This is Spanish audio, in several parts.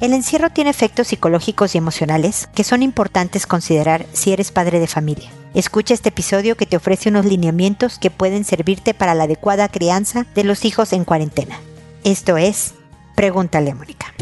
El encierro tiene efectos psicológicos y emocionales que son importantes considerar si eres padre de familia. Escucha este episodio que te ofrece unos lineamientos que pueden servirte para la adecuada crianza de los hijos en cuarentena. Esto es, pregúntale a Mónica.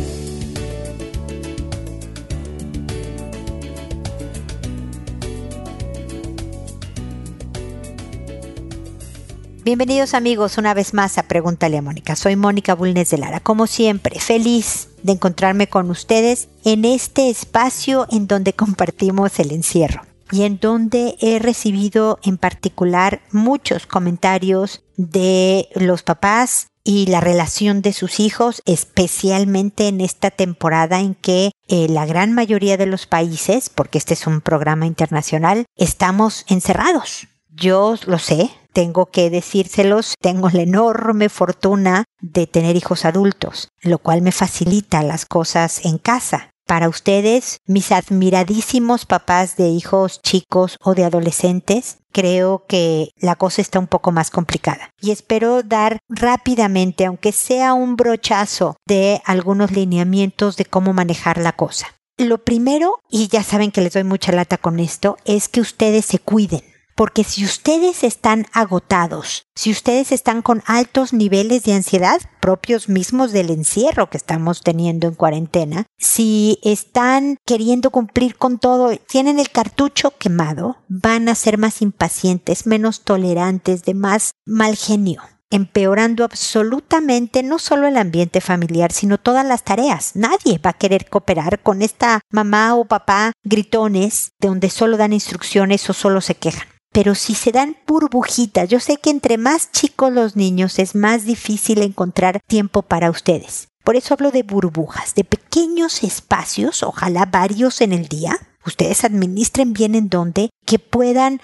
Bienvenidos amigos una vez más a Pregúntale a Mónica. Soy Mónica Bulnes de Lara. Como siempre, feliz de encontrarme con ustedes en este espacio en donde compartimos el encierro y en donde he recibido en particular muchos comentarios de los papás y la relación de sus hijos, especialmente en esta temporada en que eh, la gran mayoría de los países, porque este es un programa internacional, estamos encerrados. Yo lo sé, tengo que decírselos, tengo la enorme fortuna de tener hijos adultos, lo cual me facilita las cosas en casa. Para ustedes, mis admiradísimos papás de hijos chicos o de adolescentes, creo que la cosa está un poco más complicada. Y espero dar rápidamente, aunque sea un brochazo, de algunos lineamientos de cómo manejar la cosa. Lo primero, y ya saben que les doy mucha lata con esto, es que ustedes se cuiden porque si ustedes están agotados, si ustedes están con altos niveles de ansiedad propios mismos del encierro que estamos teniendo en cuarentena, si están queriendo cumplir con todo, tienen el cartucho quemado, van a ser más impacientes, menos tolerantes, de más mal genio empeorando absolutamente no solo el ambiente familiar, sino todas las tareas. Nadie va a querer cooperar con esta mamá o papá gritones de donde solo dan instrucciones o solo se quejan pero si se dan burbujitas, yo sé que entre más chicos los niños es más difícil encontrar tiempo para ustedes. Por eso hablo de burbujas, de pequeños espacios, ojalá varios en el día. Ustedes administren bien en donde que puedan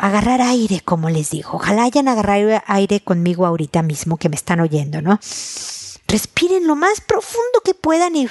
agarrar aire, como les digo. Ojalá hayan agarrado aire conmigo ahorita mismo que me están oyendo, ¿no? Respiren lo más profundo que puedan y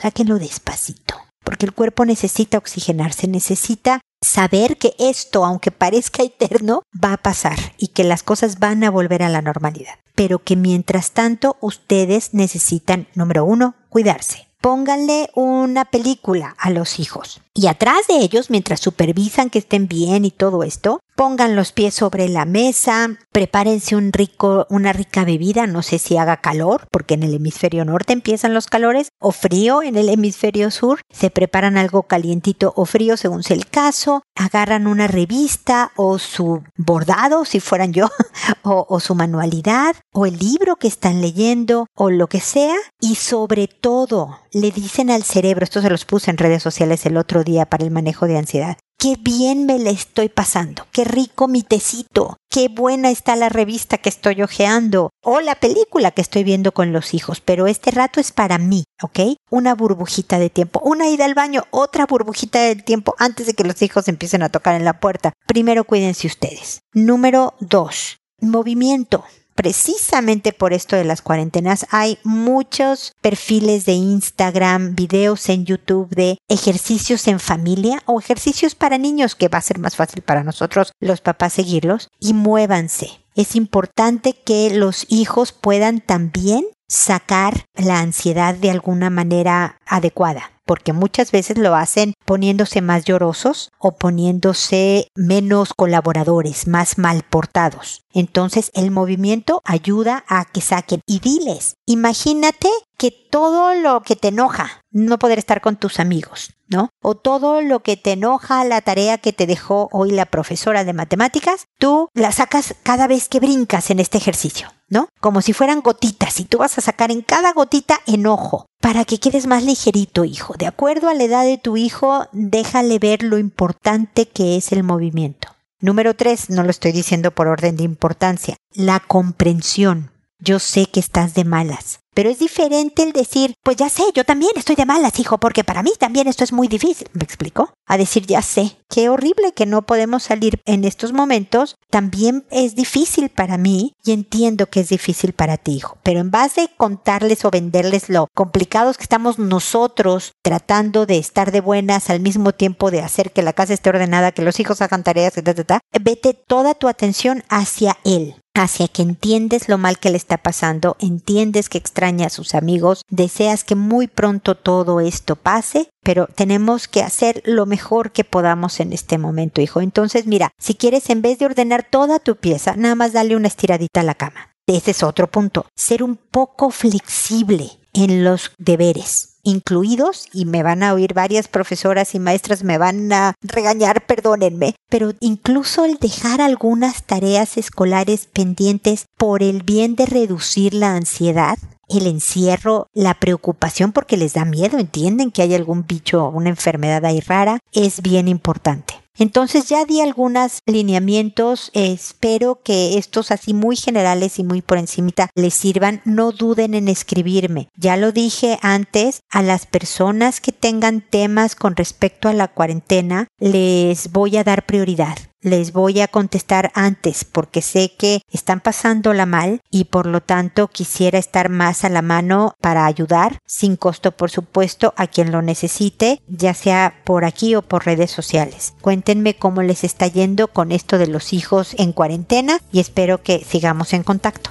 sáquenlo despacito porque el cuerpo necesita oxigenarse, necesita saber que esto, aunque parezca eterno, va a pasar y que las cosas van a volver a la normalidad. Pero que mientras tanto ustedes necesitan, número uno, cuidarse. Pónganle una película a los hijos. Y atrás de ellos, mientras supervisan que estén bien y todo esto, pongan los pies sobre la mesa, prepárense un rico, una rica bebida, no sé si haga calor, porque en el hemisferio norte empiezan los calores, o frío en el hemisferio sur, se preparan algo calientito o frío según sea el caso, agarran una revista o su bordado, si fueran yo, o, o su manualidad, o el libro que están leyendo, o lo que sea, y sobre todo le dicen al cerebro, esto se los puse en redes sociales el otro día para el manejo de ansiedad, Qué bien me la estoy pasando, qué rico mi tecito, qué buena está la revista que estoy hojeando o la película que estoy viendo con los hijos, pero este rato es para mí, ¿ok? Una burbujita de tiempo, una ida al baño, otra burbujita de tiempo antes de que los hijos empiecen a tocar en la puerta. Primero cuídense ustedes. Número dos, movimiento precisamente por esto de las cuarentenas, hay muchos perfiles de Instagram, videos en YouTube de ejercicios en familia o ejercicios para niños que va a ser más fácil para nosotros los papás seguirlos y muévanse. Es importante que los hijos puedan también sacar la ansiedad de alguna manera adecuada porque muchas veces lo hacen poniéndose más llorosos o poniéndose menos colaboradores, más mal portados. Entonces el movimiento ayuda a que saquen y diles, imagínate que todo lo que te enoja, no poder estar con tus amigos, ¿no? O todo lo que te enoja, la tarea que te dejó hoy la profesora de matemáticas, tú la sacas cada vez que brincas en este ejercicio, ¿no? Como si fueran gotitas y tú vas a sacar en cada gotita enojo para que quedes más ligerito, hijo. De acuerdo a la edad de tu hijo, déjale ver lo importante que es el movimiento. Número tres, no lo estoy diciendo por orden de importancia, la comprensión. Yo sé que estás de malas. Pero es diferente el decir, pues ya sé, yo también estoy de malas, hijo, porque para mí también esto es muy difícil. ¿Me explico? A decir, ya sé, qué horrible que no podemos salir en estos momentos. También es difícil para mí y entiendo que es difícil para ti, hijo. Pero en base a contarles o venderles lo complicados que estamos nosotros tratando de estar de buenas al mismo tiempo de hacer que la casa esté ordenada, que los hijos hagan tareas, etc., vete toda tu atención hacia él hacia que entiendes lo mal que le está pasando, entiendes que extraña a sus amigos, deseas que muy pronto todo esto pase, pero tenemos que hacer lo mejor que podamos en este momento, hijo. Entonces, mira, si quieres, en vez de ordenar toda tu pieza, nada más dale una estiradita a la cama. Ese es otro punto. Ser un poco flexible en los deberes incluidos y me van a oír varias profesoras y maestras me van a regañar, perdónenme, pero incluso el dejar algunas tareas escolares pendientes por el bien de reducir la ansiedad, el encierro, la preocupación porque les da miedo, entienden que hay algún bicho una enfermedad ahí rara, es bien importante. Entonces ya di algunos lineamientos, espero que estos así muy generales y muy por encimita les sirvan, no duden en escribirme. Ya lo dije antes, a las personas que tengan temas con respecto a la cuarentena les voy a dar prioridad les voy a contestar antes porque sé que están pasándola mal y por lo tanto quisiera estar más a la mano para ayudar, sin costo por supuesto, a quien lo necesite, ya sea por aquí o por redes sociales. Cuéntenme cómo les está yendo con esto de los hijos en cuarentena y espero que sigamos en contacto.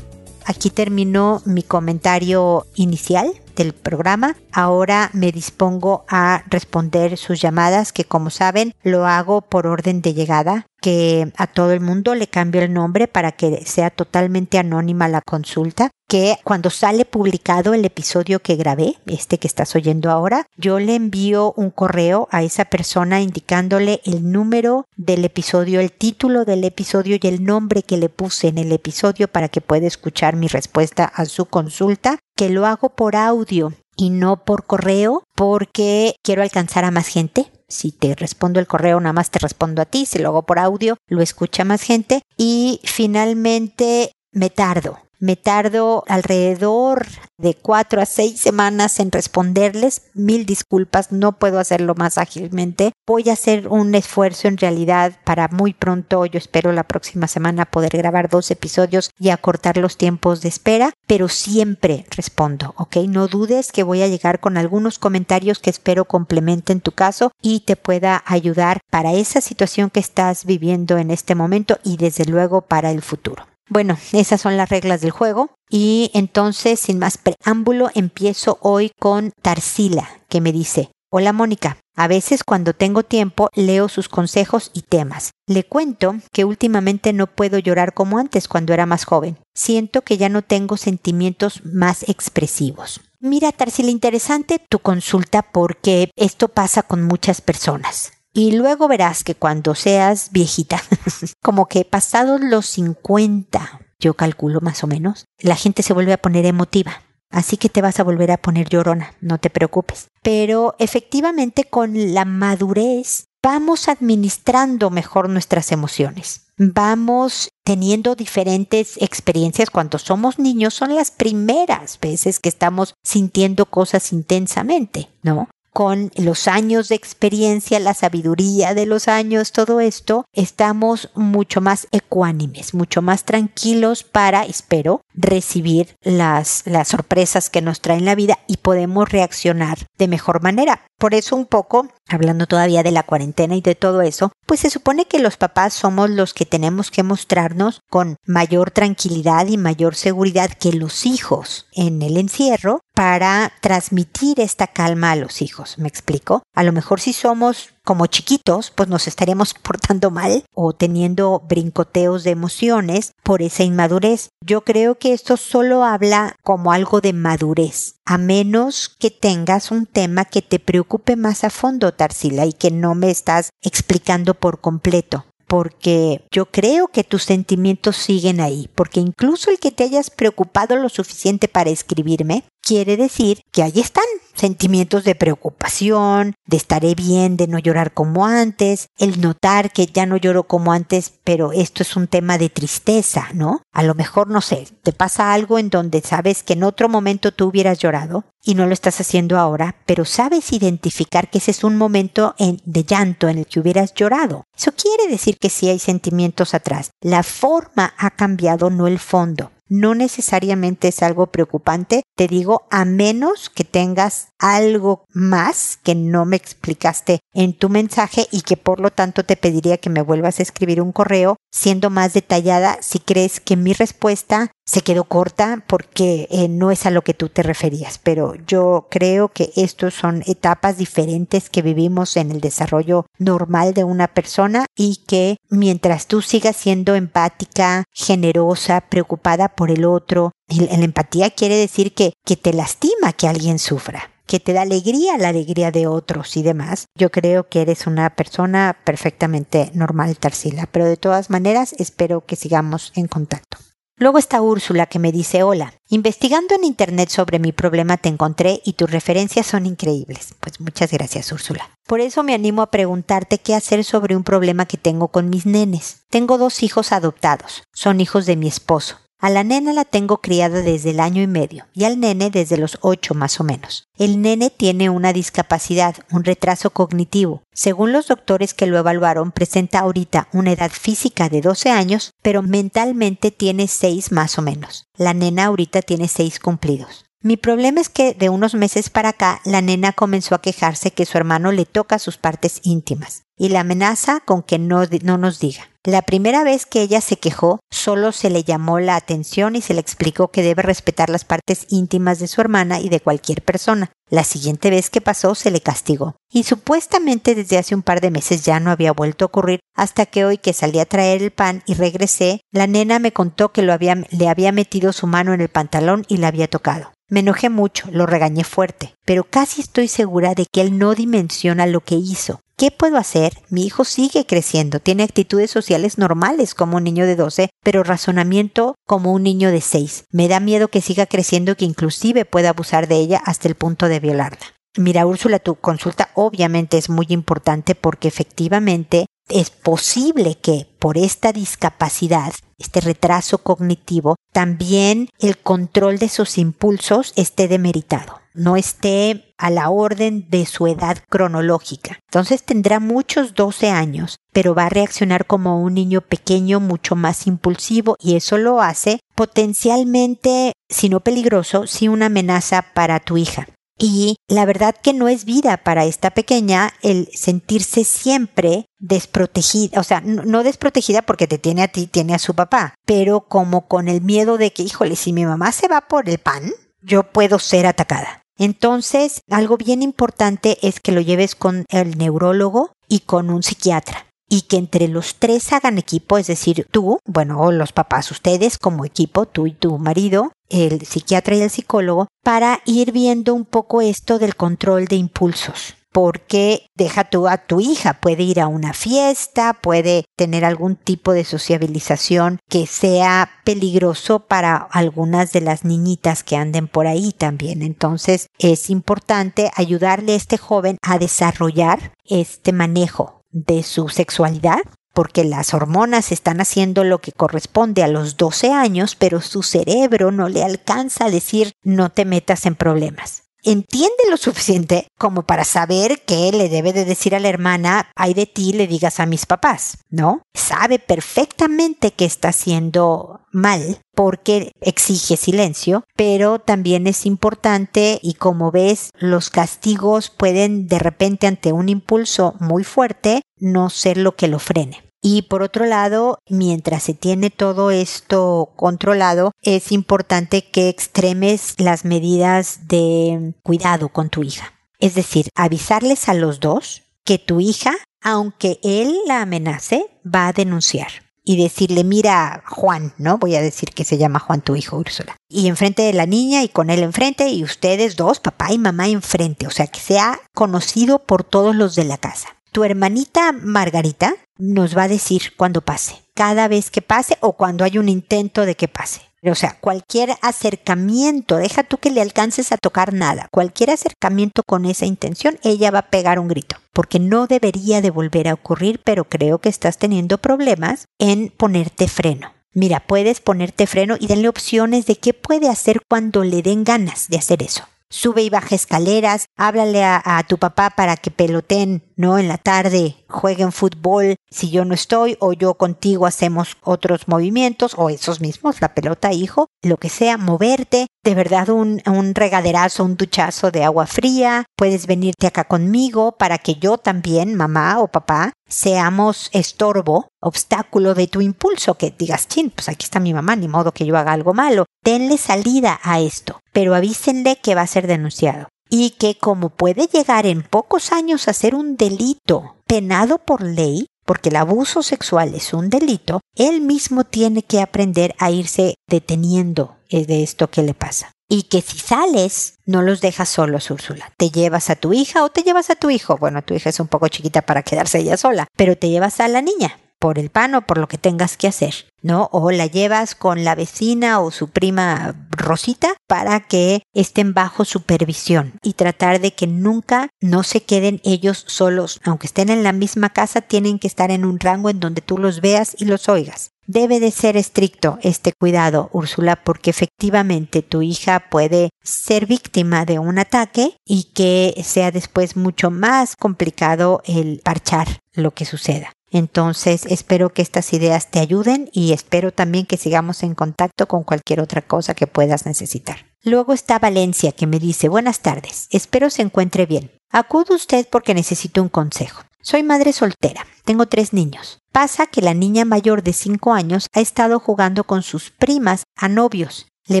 Aquí terminó mi comentario inicial del programa. Ahora me dispongo a responder sus llamadas que como saben lo hago por orden de llegada que a todo el mundo le cambio el nombre para que sea totalmente anónima la consulta, que cuando sale publicado el episodio que grabé, este que estás oyendo ahora, yo le envío un correo a esa persona indicándole el número del episodio, el título del episodio y el nombre que le puse en el episodio para que pueda escuchar mi respuesta a su consulta, que lo hago por audio y no por correo porque quiero alcanzar a más gente si te respondo el correo, nada más te respondo a ti. Si lo hago por audio, lo escucha más gente. Y finalmente me tardo me tardo alrededor de cuatro a seis semanas en responderles. Mil disculpas, no puedo hacerlo más ágilmente. Voy a hacer un esfuerzo en realidad para muy pronto, yo espero la próxima semana poder grabar dos episodios y acortar los tiempos de espera, pero siempre respondo, ¿ok? No dudes que voy a llegar con algunos comentarios que espero complementen tu caso y te pueda ayudar para esa situación que estás viviendo en este momento y desde luego para el futuro. Bueno, esas son las reglas del juego. Y entonces, sin más preámbulo, empiezo hoy con Tarsila, que me dice, Hola Mónica, a veces cuando tengo tiempo leo sus consejos y temas. Le cuento que últimamente no puedo llorar como antes cuando era más joven. Siento que ya no tengo sentimientos más expresivos. Mira, Tarsila, interesante tu consulta porque esto pasa con muchas personas. Y luego verás que cuando seas viejita, como que pasados los 50, yo calculo más o menos, la gente se vuelve a poner emotiva. Así que te vas a volver a poner llorona, no te preocupes. Pero efectivamente con la madurez vamos administrando mejor nuestras emociones. Vamos teniendo diferentes experiencias cuando somos niños. Son las primeras veces que estamos sintiendo cosas intensamente, ¿no? Con los años de experiencia, la sabiduría de los años, todo esto, estamos mucho más ecuánimes, mucho más tranquilos para, espero, recibir las, las sorpresas que nos traen la vida y podemos reaccionar de mejor manera. Por eso un poco, hablando todavía de la cuarentena y de todo eso, pues se supone que los papás somos los que tenemos que mostrarnos con mayor tranquilidad y mayor seguridad que los hijos en el encierro para transmitir esta calma a los hijos. ¿Me explico? A lo mejor si somos como chiquitos, pues nos estaríamos portando mal o teniendo brincoteos de emociones por esa inmadurez. Yo creo que esto solo habla como algo de madurez, a menos que tengas un tema que te preocupe más a fondo, Tarsila, y que no me estás explicando por completo porque yo creo que tus sentimientos siguen ahí, porque incluso el que te hayas preocupado lo suficiente para escribirme, quiere decir que ahí están sentimientos de preocupación, de estaré bien, de no llorar como antes, el notar que ya no lloro como antes, pero esto es un tema de tristeza, ¿no? A lo mejor, no sé, te pasa algo en donde sabes que en otro momento tú hubieras llorado y no lo estás haciendo ahora, pero sabes identificar que ese es un momento de llanto en el que hubieras llorado. Eso quiere decir que sí hay sentimientos atrás. La forma ha cambiado, no el fondo. No necesariamente es algo preocupante, te digo, a menos que tengas algo más que no me explicaste en tu mensaje y que por lo tanto te pediría que me vuelvas a escribir un correo siendo más detallada si crees que mi respuesta se quedó corta porque eh, no es a lo que tú te referías, pero yo creo que estos son etapas diferentes que vivimos en el desarrollo normal de una persona y que mientras tú sigas siendo empática, generosa, preocupada por el otro, la empatía quiere decir que, que te lastima que alguien sufra que te da alegría la alegría de otros y demás, yo creo que eres una persona perfectamente normal, Tarsila. Pero de todas maneras, espero que sigamos en contacto. Luego está Úrsula que me dice hola. Investigando en internet sobre mi problema te encontré y tus referencias son increíbles. Pues muchas gracias Úrsula. Por eso me animo a preguntarte qué hacer sobre un problema que tengo con mis nenes. Tengo dos hijos adoptados. Son hijos de mi esposo. A la nena la tengo criada desde el año y medio y al nene desde los ocho más o menos. El nene tiene una discapacidad, un retraso cognitivo. Según los doctores que lo evaluaron, presenta ahorita una edad física de 12 años, pero mentalmente tiene 6 más o menos. La nena ahorita tiene 6 cumplidos. Mi problema es que de unos meses para acá la nena comenzó a quejarse que su hermano le toca sus partes íntimas y la amenaza con que no, no, nos diga. La primera vez que ella se quejó, solo se le llamó la atención y se le explicó que debe respetar las partes íntimas de su hermana y de cualquier persona. La siguiente vez que pasó se le castigó. Y supuestamente desde hace un par de meses ya no había vuelto a ocurrir hasta que hoy que salí a traer el pan y regresé, la nena me contó que lo había, le había metido su mano en el pantalón y la había tocado. Me enojé mucho, lo regañé fuerte, pero casi estoy segura de que él no dimensiona lo que hizo. ¿Qué puedo hacer? Mi hijo sigue creciendo, tiene actitudes sociales normales como un niño de 12, pero razonamiento como un niño de 6. Me da miedo que siga creciendo que inclusive pueda abusar de ella hasta el punto de violarla. Mira, Úrsula, tu consulta obviamente es muy importante porque efectivamente es posible que por esta discapacidad, este retraso cognitivo, también el control de sus impulsos esté demeritado, no esté a la orden de su edad cronológica. Entonces tendrá muchos 12 años, pero va a reaccionar como un niño pequeño mucho más impulsivo y eso lo hace potencialmente, si no peligroso, si una amenaza para tu hija. Y la verdad que no es vida para esta pequeña el sentirse siempre desprotegida, o sea, no desprotegida porque te tiene a ti, tiene a su papá, pero como con el miedo de que, híjole, si mi mamá se va por el pan, yo puedo ser atacada. Entonces, algo bien importante es que lo lleves con el neurólogo y con un psiquiatra y que entre los tres hagan equipo, es decir, tú, bueno, o los papás, ustedes como equipo, tú y tu marido, el psiquiatra y el psicólogo, para ir viendo un poco esto del control de impulsos porque deja tú a tu hija, puede ir a una fiesta, puede tener algún tipo de sociabilización que sea peligroso para algunas de las niñitas que anden por ahí también. Entonces es importante ayudarle a este joven a desarrollar este manejo de su sexualidad, porque las hormonas están haciendo lo que corresponde a los 12 años, pero su cerebro no le alcanza a decir no te metas en problemas entiende lo suficiente como para saber que le debe de decir a la hermana, ay de ti le digas a mis papás, ¿no? Sabe perfectamente que está haciendo mal porque exige silencio, pero también es importante y como ves, los castigos pueden de repente ante un impulso muy fuerte no ser lo que lo frene. Y por otro lado, mientras se tiene todo esto controlado, es importante que extremes las medidas de cuidado con tu hija. Es decir, avisarles a los dos que tu hija, aunque él la amenace, va a denunciar y decirle, mira, Juan, ¿no? Voy a decir que se llama Juan tu hijo, Úrsula. Y enfrente de la niña y con él enfrente y ustedes dos, papá y mamá enfrente. O sea, que sea conocido por todos los de la casa. Tu hermanita Margarita nos va a decir cuando pase, cada vez que pase o cuando hay un intento de que pase. O sea, cualquier acercamiento, deja tú que le alcances a tocar nada, cualquier acercamiento con esa intención, ella va a pegar un grito, porque no debería de volver a ocurrir, pero creo que estás teniendo problemas en ponerte freno. Mira, puedes ponerte freno y denle opciones de qué puede hacer cuando le den ganas de hacer eso. Sube y baja escaleras, háblale a, tu papá para que peloteen, ¿no? En la tarde jueguen fútbol si yo no estoy o yo contigo hacemos otros movimientos o esos mismos, la pelota, hijo, lo que sea, moverte, de verdad un regaderazo, un duchazo de agua fría, puedes venirte acá conmigo para que yo también, mamá o papá, seamos estorbo, obstáculo de tu impulso, que digas, chin, pues aquí está mi mamá, ni modo que yo haga algo malo. Denle salida a esto, pero avísenle que va a ser denunciado y que como puede llegar en pocos años a ser un delito penado por ley, porque el abuso sexual es un delito, él mismo tiene que aprender a irse deteniendo de esto que le pasa. Y que si sales, no los dejas solos, Úrsula. Te llevas a tu hija o te llevas a tu hijo. Bueno, tu hija es un poco chiquita para quedarse ella sola, pero te llevas a la niña por el pan o por lo que tengas que hacer, ¿no? O la llevas con la vecina o su prima Rosita para que estén bajo supervisión y tratar de que nunca no se queden ellos solos. Aunque estén en la misma casa, tienen que estar en un rango en donde tú los veas y los oigas. Debe de ser estricto este cuidado, Úrsula, porque efectivamente tu hija puede ser víctima de un ataque y que sea después mucho más complicado el parchar lo que suceda. Entonces, espero que estas ideas te ayuden y espero también que sigamos en contacto con cualquier otra cosa que puedas necesitar. Luego está Valencia que me dice Buenas tardes, espero se encuentre bien. Acudo usted porque necesito un consejo. Soy madre soltera, tengo tres niños. Pasa que la niña mayor de cinco años ha estado jugando con sus primas a novios. Le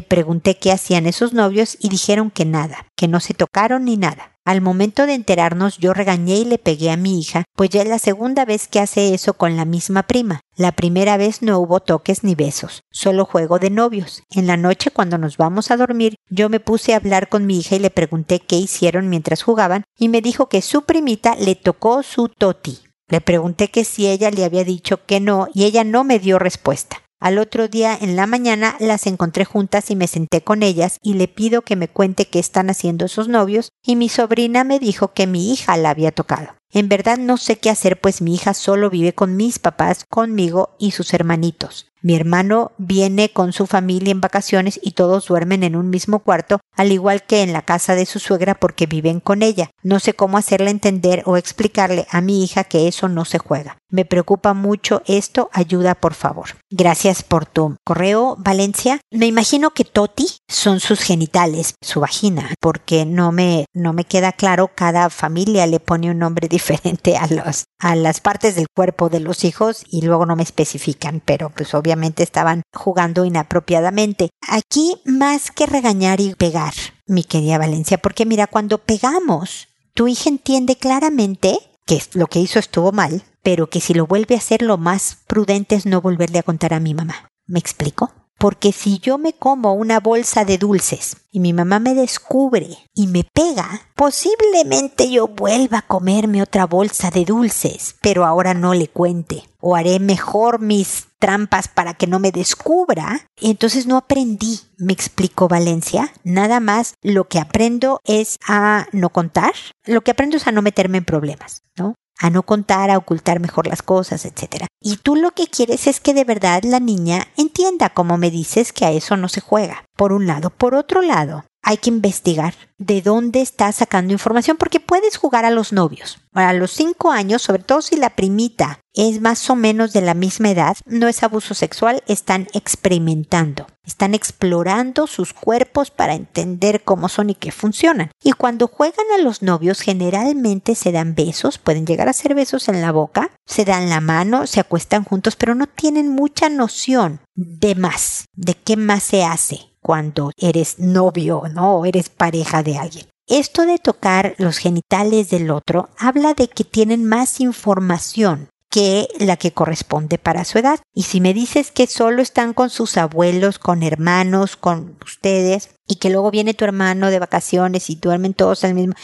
pregunté qué hacían esos novios y dijeron que nada, que no se tocaron ni nada. Al momento de enterarnos yo regañé y le pegué a mi hija, pues ya es la segunda vez que hace eso con la misma prima. La primera vez no hubo toques ni besos, solo juego de novios. En la noche cuando nos vamos a dormir, yo me puse a hablar con mi hija y le pregunté qué hicieron mientras jugaban y me dijo que su primita le tocó su toti. Le pregunté que si ella le había dicho que no y ella no me dio respuesta. Al otro día en la mañana las encontré juntas y me senté con ellas y le pido que me cuente qué están haciendo esos novios y mi sobrina me dijo que mi hija la había tocado. En verdad no sé qué hacer pues mi hija solo vive con mis papás, conmigo y sus hermanitos. Mi hermano viene con su familia en vacaciones y todos duermen en un mismo cuarto, al igual que en la casa de su suegra porque viven con ella. No sé cómo hacerle entender o explicarle a mi hija que eso no se juega. Me preocupa mucho esto, ayuda por favor. Gracias por tu correo, Valencia. Me imagino que Toti son sus genitales, su vagina, porque no me, no me queda claro, cada familia le pone un nombre diferente a los, a las partes del cuerpo de los hijos y luego no me especifican, pero pues obviamente obviamente estaban jugando inapropiadamente. Aquí más que regañar y pegar, mi querida Valencia, porque mira, cuando pegamos, tu hija entiende claramente que lo que hizo estuvo mal, pero que si lo vuelve a hacer lo más prudente es no volverle a contar a mi mamá. ¿Me explico? Porque si yo me como una bolsa de dulces y mi mamá me descubre y me pega, posiblemente yo vuelva a comerme otra bolsa de dulces, pero ahora no le cuente. O haré mejor mis trampas para que no me descubra. Entonces no aprendí, me explicó Valencia. Nada más lo que aprendo es a no contar, lo que aprendo es a no meterme en problemas, ¿no? A no contar, a ocultar mejor las cosas, etc. Y tú lo que quieres es que de verdad la niña entienda, como me dices, que a eso no se juega. Por un lado. Por otro lado, hay que investigar de dónde está sacando información porque puedes jugar a los novios. A los cinco años, sobre todo si la primita es más o menos de la misma edad, no es abuso sexual, están experimentando, están explorando sus cuerpos para entender cómo son y qué funcionan. Y cuando juegan a los novios generalmente se dan besos, pueden llegar a ser besos en la boca, se dan la mano, se acuestan juntos, pero no tienen mucha noción de más, de qué más se hace cuando eres novio, ¿no? O eres pareja de alguien. Esto de tocar los genitales del otro habla de que tienen más información que la que corresponde para su edad. Y si me dices que solo están con sus abuelos, con hermanos, con ustedes, y que luego viene tu hermano de vacaciones y duermen todos al mismo,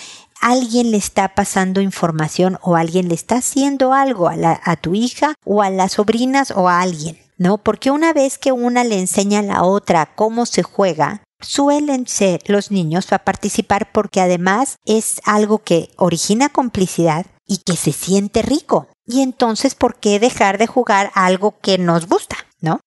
alguien le está pasando información o alguien le está haciendo algo a, a tu hija o a las sobrinas o a alguien. ¿No? Porque una vez que una le enseña a la otra cómo se juega, suelen ser los niños a participar porque además es algo que origina complicidad y que se siente rico. Y entonces, ¿por qué dejar de jugar algo que nos gusta?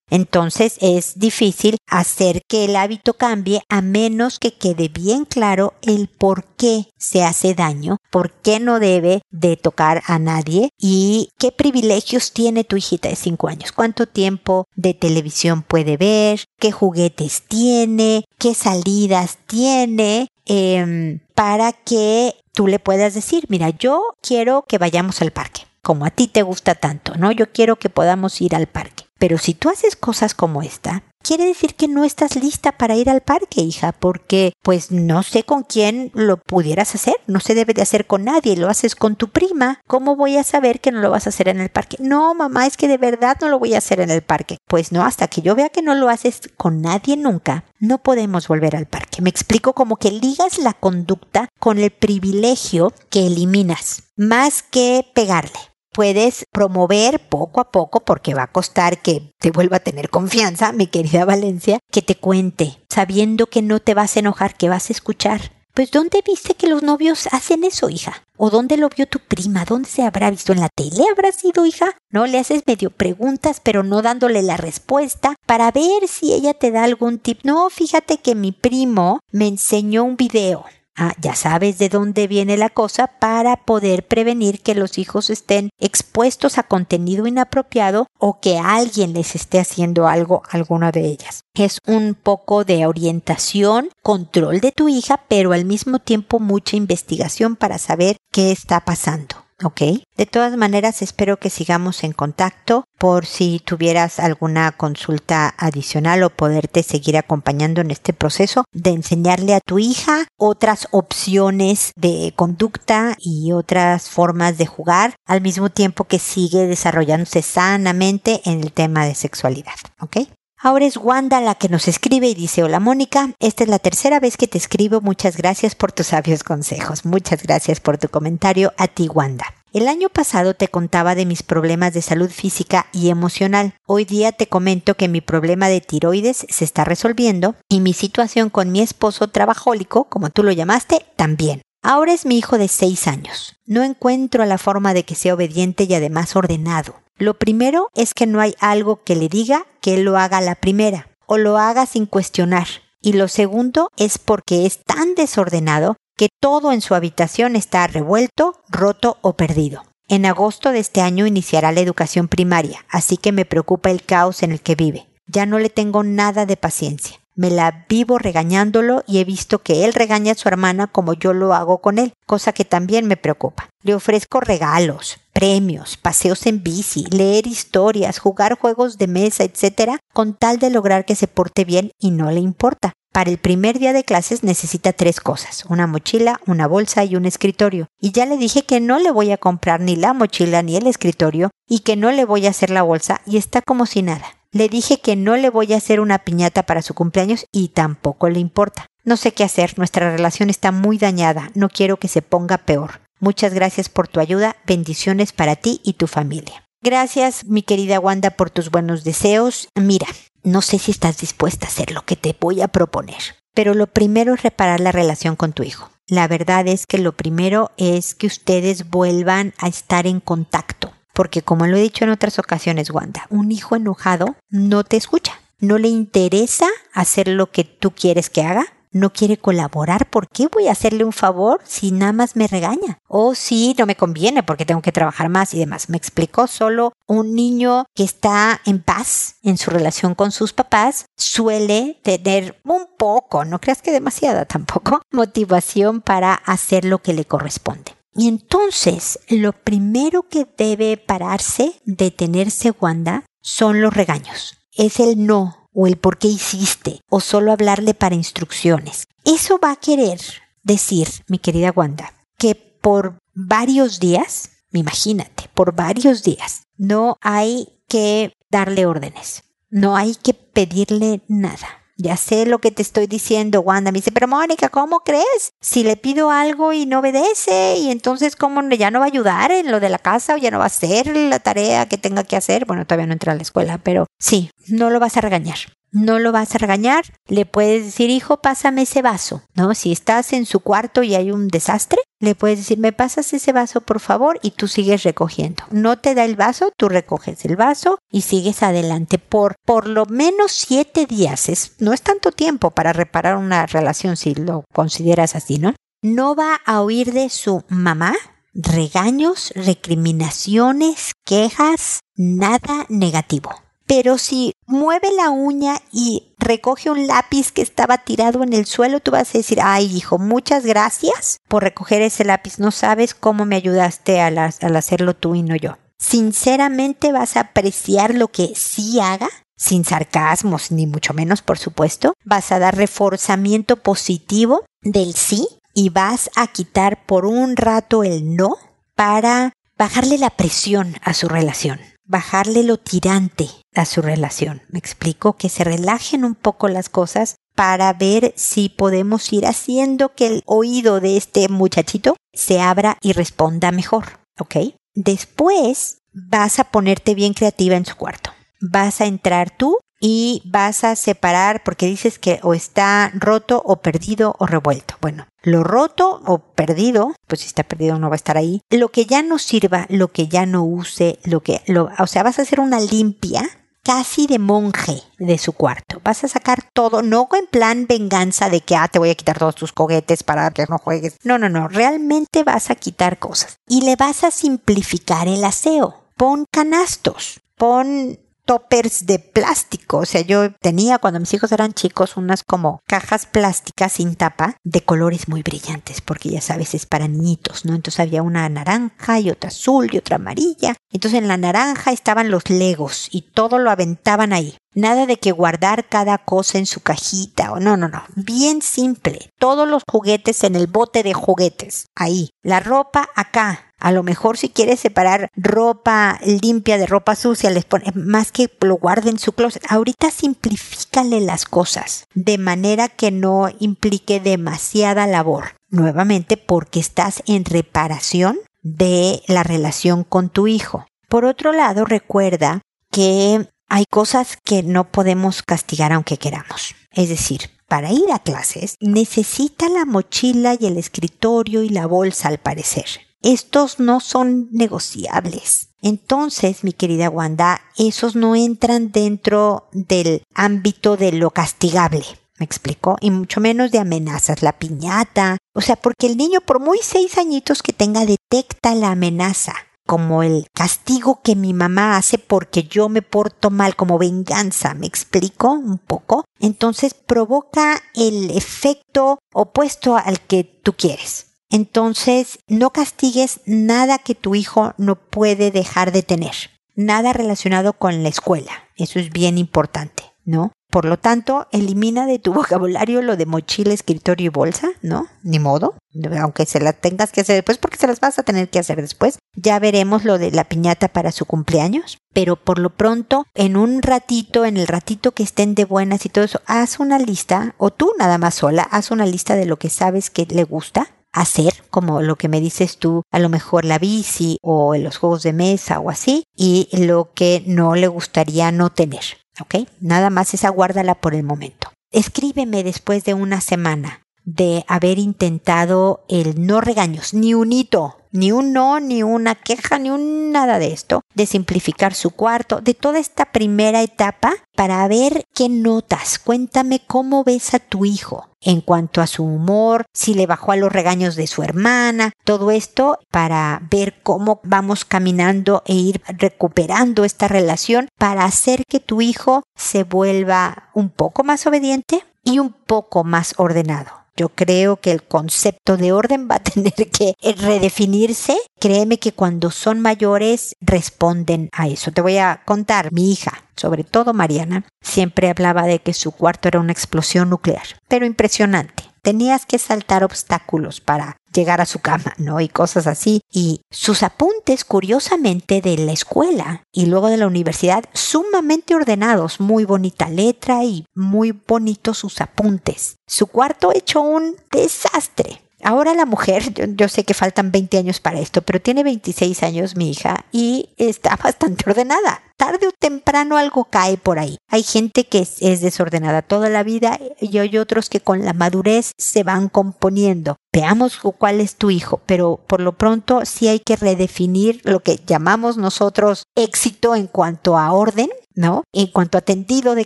Entonces es difícil hacer que el hábito cambie a menos que quede bien claro el por qué se hace daño, por qué no debe de tocar a nadie y qué privilegios tiene tu hijita de 5 años, cuánto tiempo de televisión puede ver, qué juguetes tiene, qué salidas tiene, em, para que tú le puedas decir, mira, yo quiero que vayamos al parque, como a ti te gusta tanto, ¿no? Yo quiero que podamos ir al parque. Pero si tú haces cosas como esta, quiere decir que no estás lista para ir al parque, hija, porque pues no sé con quién lo pudieras hacer, no se debe de hacer con nadie, lo haces con tu prima, ¿cómo voy a saber que no lo vas a hacer en el parque? No, mamá, es que de verdad no lo voy a hacer en el parque. Pues no, hasta que yo vea que no lo haces con nadie nunca, no podemos volver al parque. Me explico como que ligas la conducta con el privilegio que eliminas, más que pegarle puedes promover poco a poco, porque va a costar que te vuelva a tener confianza, mi querida Valencia, que te cuente, sabiendo que no te vas a enojar, que vas a escuchar. Pues ¿dónde viste que los novios hacen eso, hija? ¿O dónde lo vio tu prima? ¿Dónde se habrá visto? ¿En la tele habrá sido, hija? No le haces medio preguntas, pero no dándole la respuesta para ver si ella te da algún tip. No, fíjate que mi primo me enseñó un video Ah, ya sabes de dónde viene la cosa para poder prevenir que los hijos estén expuestos a contenido inapropiado o que alguien les esté haciendo algo a alguna de ellas. Es un poco de orientación, control de tu hija, pero al mismo tiempo mucha investigación para saber qué está pasando. ¿Ok? De todas maneras, espero que sigamos en contacto por si tuvieras alguna consulta adicional o poderte seguir acompañando en este proceso de enseñarle a tu hija otras opciones de conducta y otras formas de jugar al mismo tiempo que sigue desarrollándose sanamente en el tema de sexualidad, ¿ok? Ahora es Wanda la que nos escribe y dice, hola Mónica, esta es la tercera vez que te escribo, muchas gracias por tus sabios consejos, muchas gracias por tu comentario a ti Wanda. El año pasado te contaba de mis problemas de salud física y emocional. Hoy día te comento que mi problema de tiroides se está resolviendo y mi situación con mi esposo trabajólico, como tú lo llamaste, también. Ahora es mi hijo de seis años. No encuentro la forma de que sea obediente y además ordenado. Lo primero es que no hay algo que le diga que él lo haga la primera o lo haga sin cuestionar. Y lo segundo es porque es tan desordenado que todo en su habitación está revuelto, roto o perdido. En agosto de este año iniciará la educación primaria, así que me preocupa el caos en el que vive. Ya no le tengo nada de paciencia. Me la vivo regañándolo y he visto que él regaña a su hermana como yo lo hago con él, cosa que también me preocupa. Le ofrezco regalos, premios, paseos en bici, leer historias, jugar juegos de mesa, etc., con tal de lograr que se porte bien y no le importa. Para el primer día de clases necesita tres cosas, una mochila, una bolsa y un escritorio. Y ya le dije que no le voy a comprar ni la mochila ni el escritorio y que no le voy a hacer la bolsa y está como si nada. Le dije que no le voy a hacer una piñata para su cumpleaños y tampoco le importa. No sé qué hacer, nuestra relación está muy dañada, no quiero que se ponga peor. Muchas gracias por tu ayuda, bendiciones para ti y tu familia. Gracias, mi querida Wanda, por tus buenos deseos. Mira, no sé si estás dispuesta a hacer lo que te voy a proponer, pero lo primero es reparar la relación con tu hijo. La verdad es que lo primero es que ustedes vuelvan a estar en contacto, porque como lo he dicho en otras ocasiones, Wanda, un hijo enojado no te escucha, no le interesa hacer lo que tú quieres que haga, no quiere colaborar, ¿por qué voy a hacerle un favor si nada más me regaña? O si no me conviene porque tengo que trabajar más y demás. Me explicó solo un niño que está en paz en su relación con sus papás suele tener un poco, no creas que demasiada tampoco, motivación para hacer lo que le corresponde. Y entonces, lo primero que debe pararse, detenerse Wanda, son los regaños. Es el no o el por qué hiciste o solo hablarle para instrucciones. Eso va a querer decir, mi querida Wanda, que por varios días, imagínate, por varios días, no hay que darle órdenes, no hay que pedirle nada. Ya sé lo que te estoy diciendo, Wanda. Me dice, pero Mónica, ¿cómo crees? Si le pido algo y no obedece, y entonces, ¿cómo ya no va a ayudar en lo de la casa o ya no va a hacer la tarea que tenga que hacer? Bueno, todavía no entra a la escuela, pero sí, no lo vas a regañar. No lo vas a regañar, le puedes decir, hijo, pásame ese vaso, ¿no? Si estás en su cuarto y hay un desastre, le puedes decir, me pasas ese vaso, por favor, y tú sigues recogiendo. No te da el vaso, tú recoges el vaso y sigues adelante por por lo menos siete días. Es, no es tanto tiempo para reparar una relación si lo consideras así, ¿no? No va a oír de su mamá regaños, recriminaciones, quejas, nada negativo. Pero si mueve la uña y recoge un lápiz que estaba tirado en el suelo, tú vas a decir, ay hijo, muchas gracias por recoger ese lápiz. No sabes cómo me ayudaste al, al hacerlo tú y no yo. Sinceramente vas a apreciar lo que sí haga sin sarcasmos, ni mucho menos, por supuesto. Vas a dar reforzamiento positivo del sí y vas a quitar por un rato el no para bajarle la presión a su relación bajarle lo tirante a su relación. Me explico que se relajen un poco las cosas para ver si podemos ir haciendo que el oído de este muchachito se abra y responda mejor, ¿ok? Después vas a ponerte bien creativa en su cuarto. Vas a entrar tú y vas a separar porque dices que o está roto o perdido o revuelto. Bueno, lo roto o perdido, pues si está perdido no va a estar ahí. Lo que ya no sirva, lo que ya no use, lo que, lo, o sea, vas a hacer una limpia casi de monje de su cuarto. Vas a sacar todo, no en plan venganza de que, ah, te voy a quitar todos tus coguetes para que no juegues. No, no, no, realmente vas a quitar cosas. Y le vas a simplificar el aseo. Pon canastos, pon toppers de plástico. O sea, yo tenía cuando mis hijos eran chicos unas como cajas plásticas sin tapa de colores muy brillantes, porque ya sabes, es para niñitos, ¿no? Entonces había una naranja y otra azul y otra amarilla. Entonces en la naranja estaban los legos y todo lo aventaban ahí. Nada de que guardar cada cosa en su cajita o no, no, no. Bien simple. Todos los juguetes en el bote de juguetes. Ahí. La ropa acá a lo mejor si quieres separar ropa limpia de ropa sucia, les pone más que lo guarden en su closet. Ahorita simplifícale las cosas de manera que no implique demasiada labor. Nuevamente porque estás en reparación de la relación con tu hijo. Por otro lado, recuerda que hay cosas que no podemos castigar aunque queramos. Es decir, para ir a clases necesita la mochila y el escritorio y la bolsa al parecer estos no son negociables. Entonces, mi querida Wanda, esos no entran dentro del ámbito de lo castigable. ¿Me explicó? Y mucho menos de amenazas, la piñata. O sea, porque el niño, por muy seis añitos que tenga, detecta la amenaza como el castigo que mi mamá hace porque yo me porto mal, como venganza, ¿me explico un poco? Entonces provoca el efecto opuesto al que tú quieres. Entonces, no castigues nada que tu hijo no puede dejar de tener, nada relacionado con la escuela. Eso es bien importante, ¿no? Por lo tanto, elimina de tu vocabulario lo de mochila, escritorio y bolsa, ¿no? Ni modo. Aunque se las tengas que hacer después, porque se las vas a tener que hacer después. Ya veremos lo de la piñata para su cumpleaños. Pero por lo pronto, en un ratito, en el ratito que estén de buenas y todo eso, haz una lista, o tú nada más sola, haz una lista de lo que sabes que le gusta hacer, como lo que me dices tú, a lo mejor la bici o los juegos de mesa o así, y lo que no le gustaría no tener. ¿Ok? Nada más esa guárdala por el momento. Escríbeme después de una semana de haber intentado el no regaños, ni un hito, ni un no, ni una queja, ni un nada de esto, de simplificar su cuarto, de toda esta primera etapa para ver qué notas. Cuéntame cómo ves a tu hijo en cuanto a su humor, si le bajó a los regaños de su hermana, todo esto para ver cómo vamos caminando e ir recuperando esta relación para hacer que tu hijo se vuelva un poco más obediente y un poco más ordenado. Yo creo que el concepto de orden va a tener que redefinirse. Créeme que cuando son mayores responden a eso. Te voy a contar, mi hija, sobre todo Mariana, siempre hablaba de que su cuarto era una explosión nuclear, pero impresionante tenías que saltar obstáculos para llegar a su cama, ¿no? Y cosas así. Y sus apuntes, curiosamente, de la escuela y luego de la universidad, sumamente ordenados, muy bonita letra y muy bonitos sus apuntes. Su cuarto hecho un desastre. Ahora la mujer, yo, sé que faltan 20 años para esto, pero tiene 26 años mi hija y está bastante ordenada. Tarde o temprano algo cae por ahí. Hay gente que es, es desordenada toda la vida y hay otros que con la madurez se van componiendo. Veamos cuál es tu hijo, pero por lo pronto sí hay que redefinir lo que llamamos nosotros éxito en cuanto a orden ¿no? En cuanto a tendido de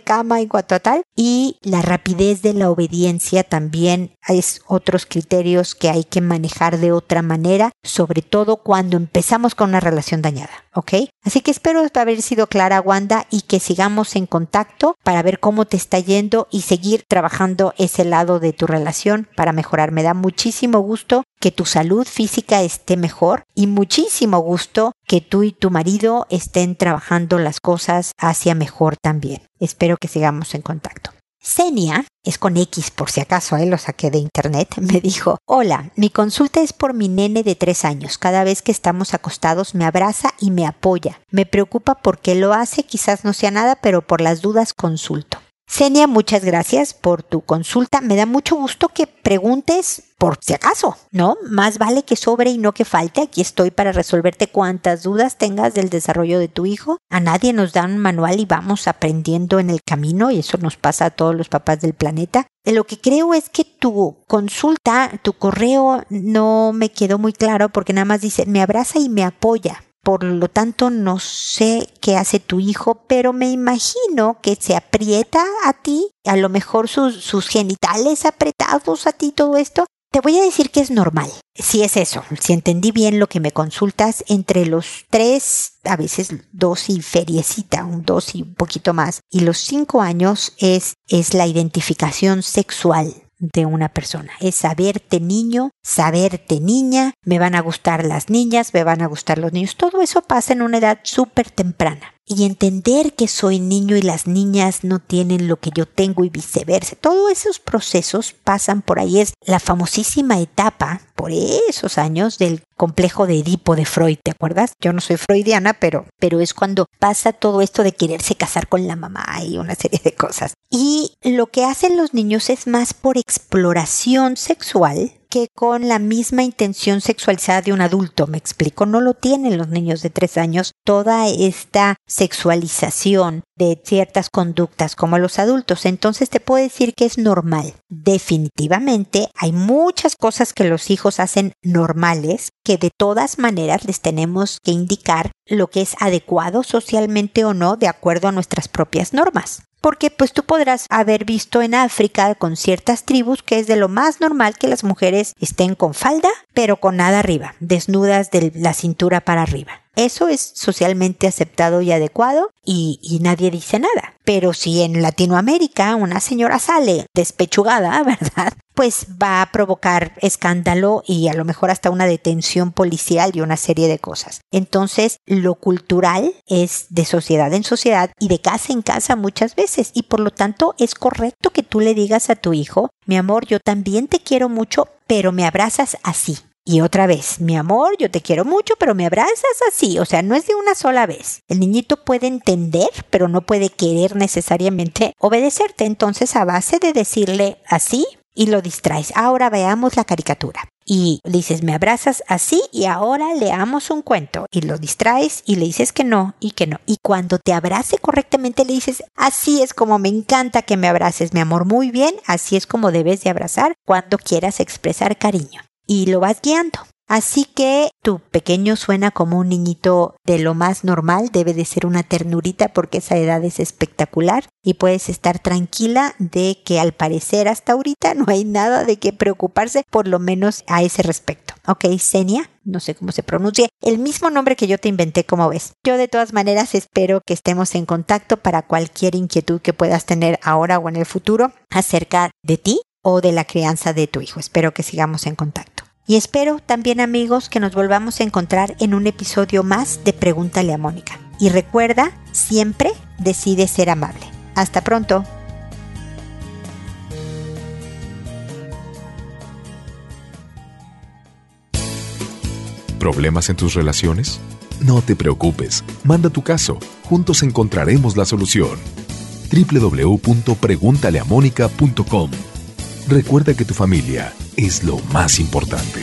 cama, en cuanto a tal, y la rapidez de la obediencia también es otros criterios que hay que manejar de otra manera, sobre todo cuando empezamos con una relación dañada, ¿ok? Así que espero haber sido clara, Wanda, y que sigamos en contacto para ver cómo te está yendo y seguir trabajando ese lado de tu relación para mejorar. Me da muchísimo gusto que tu salud física esté mejor y muchísimo gusto que tú y tu marido estén trabajando las cosas hacia mejor también. Espero que sigamos en contacto. Senia, es con X por si acaso, ¿eh? lo saqué de internet, me dijo, hola, mi consulta es por mi nene de tres años. Cada vez que estamos acostados me abraza y me apoya. Me preocupa porque lo hace, quizás no sea nada, pero por las dudas consulto. Senia, muchas gracias por tu consulta. Me da mucho gusto que preguntes por si acaso, ¿no? Más vale que sobre y no que falte. Aquí estoy para resolverte cuantas dudas tengas del desarrollo de tu hijo. A nadie nos dan un manual y vamos aprendiendo en el camino y eso nos pasa a todos los papás del planeta. Lo que creo es que tu consulta, tu correo no me quedó muy claro porque nada más dice me abraza y me apoya. Por lo tanto, no sé qué hace tu hijo, pero me imagino que se aprieta a ti, a lo mejor sus, sus genitales apretados a ti, todo esto. Te voy a decir que es normal. Si es eso, si entendí bien lo que me consultas, entre los tres, a veces dos y feriecita, un dos y un poquito más, y los cinco años es, es la identificación sexual de una persona. Es saberte niño, saberte niña, me van a gustar las niñas, me van a gustar los niños. Todo eso pasa en una edad súper temprana y entender que soy niño y las niñas no tienen lo que yo tengo y viceversa. Todos esos procesos pasan por ahí. Es la famosísima etapa, por esos años, del complejo de Edipo de Freud, ¿te acuerdas? Yo no soy freudiana, pero, pero es cuando pasa todo esto de quererse casar con la mamá y una serie de cosas. Y lo que hacen los niños es más por exploración sexual que con la misma intención sexualizada de un adulto, me explico, no lo tienen los niños de tres años, toda esta sexualización de ciertas conductas como los adultos, entonces te puedo decir que es normal. Definitivamente hay muchas cosas que los hijos hacen normales que de todas maneras les tenemos que indicar lo que es adecuado socialmente o no de acuerdo a nuestras propias normas porque pues tú podrás haber visto en África con ciertas tribus que es de lo más normal que las mujeres estén con falda, pero con nada arriba, desnudas de la cintura para arriba. Eso es socialmente aceptado y adecuado y, nadie dice nada. Pero si en Latinoamérica una señora sale despechugada, ¿verdad? Pues va a provocar escándalo y a lo mejor hasta una detención policial y una serie de cosas. Entonces, lo cultural es de sociedad en sociedad y de casa en casa muchas veces y por lo tanto es correcto que tú le digas a tu hijo, mi amor, yo también te quiero mucho, pero me abrazas así. Y otra vez, mi amor, yo te quiero mucho, pero me abrazas así, o sea, no es de una sola vez. El niñito puede entender, pero no puede querer necesariamente obedecerte. Entonces, a base de decirle así, y lo distraes. Ahora veamos la caricatura. Y le dices, me abrazas así y ahora leamos un cuento. Y lo distraes y le dices que no y que no. Y cuando te abrace correctamente le dices, así es como me encanta que me abraces, mi amor, muy bien, así es como debes de abrazar cuando quieras expresar cariño y lo vas guiando. Así que tu pequeño suena como un niñito de lo más normal, debe de ser una ternurita porque esa edad es espectacular y puedes estar tranquila de que al parecer hasta ahorita no hay nada de qué preocuparse, por lo menos a ese respecto. Ok, Senia, no sé cómo se pronuncia, el mismo nombre que yo te inventé, como ves. Yo de todas maneras espero que estemos en contacto para cualquier inquietud que puedas tener ahora o en el futuro acerca de ti o de la crianza de tu hijo. Espero que sigamos en contacto. Y espero también amigos que nos volvamos a encontrar en un episodio más de Pregúntale a Mónica. Y recuerda, siempre decide ser amable. Hasta pronto. ¿Problemas en tus relaciones? No te preocupes, manda tu caso, juntos encontraremos la solución. www.preguntaleamónica.com Recuerda que tu familia es lo más importante.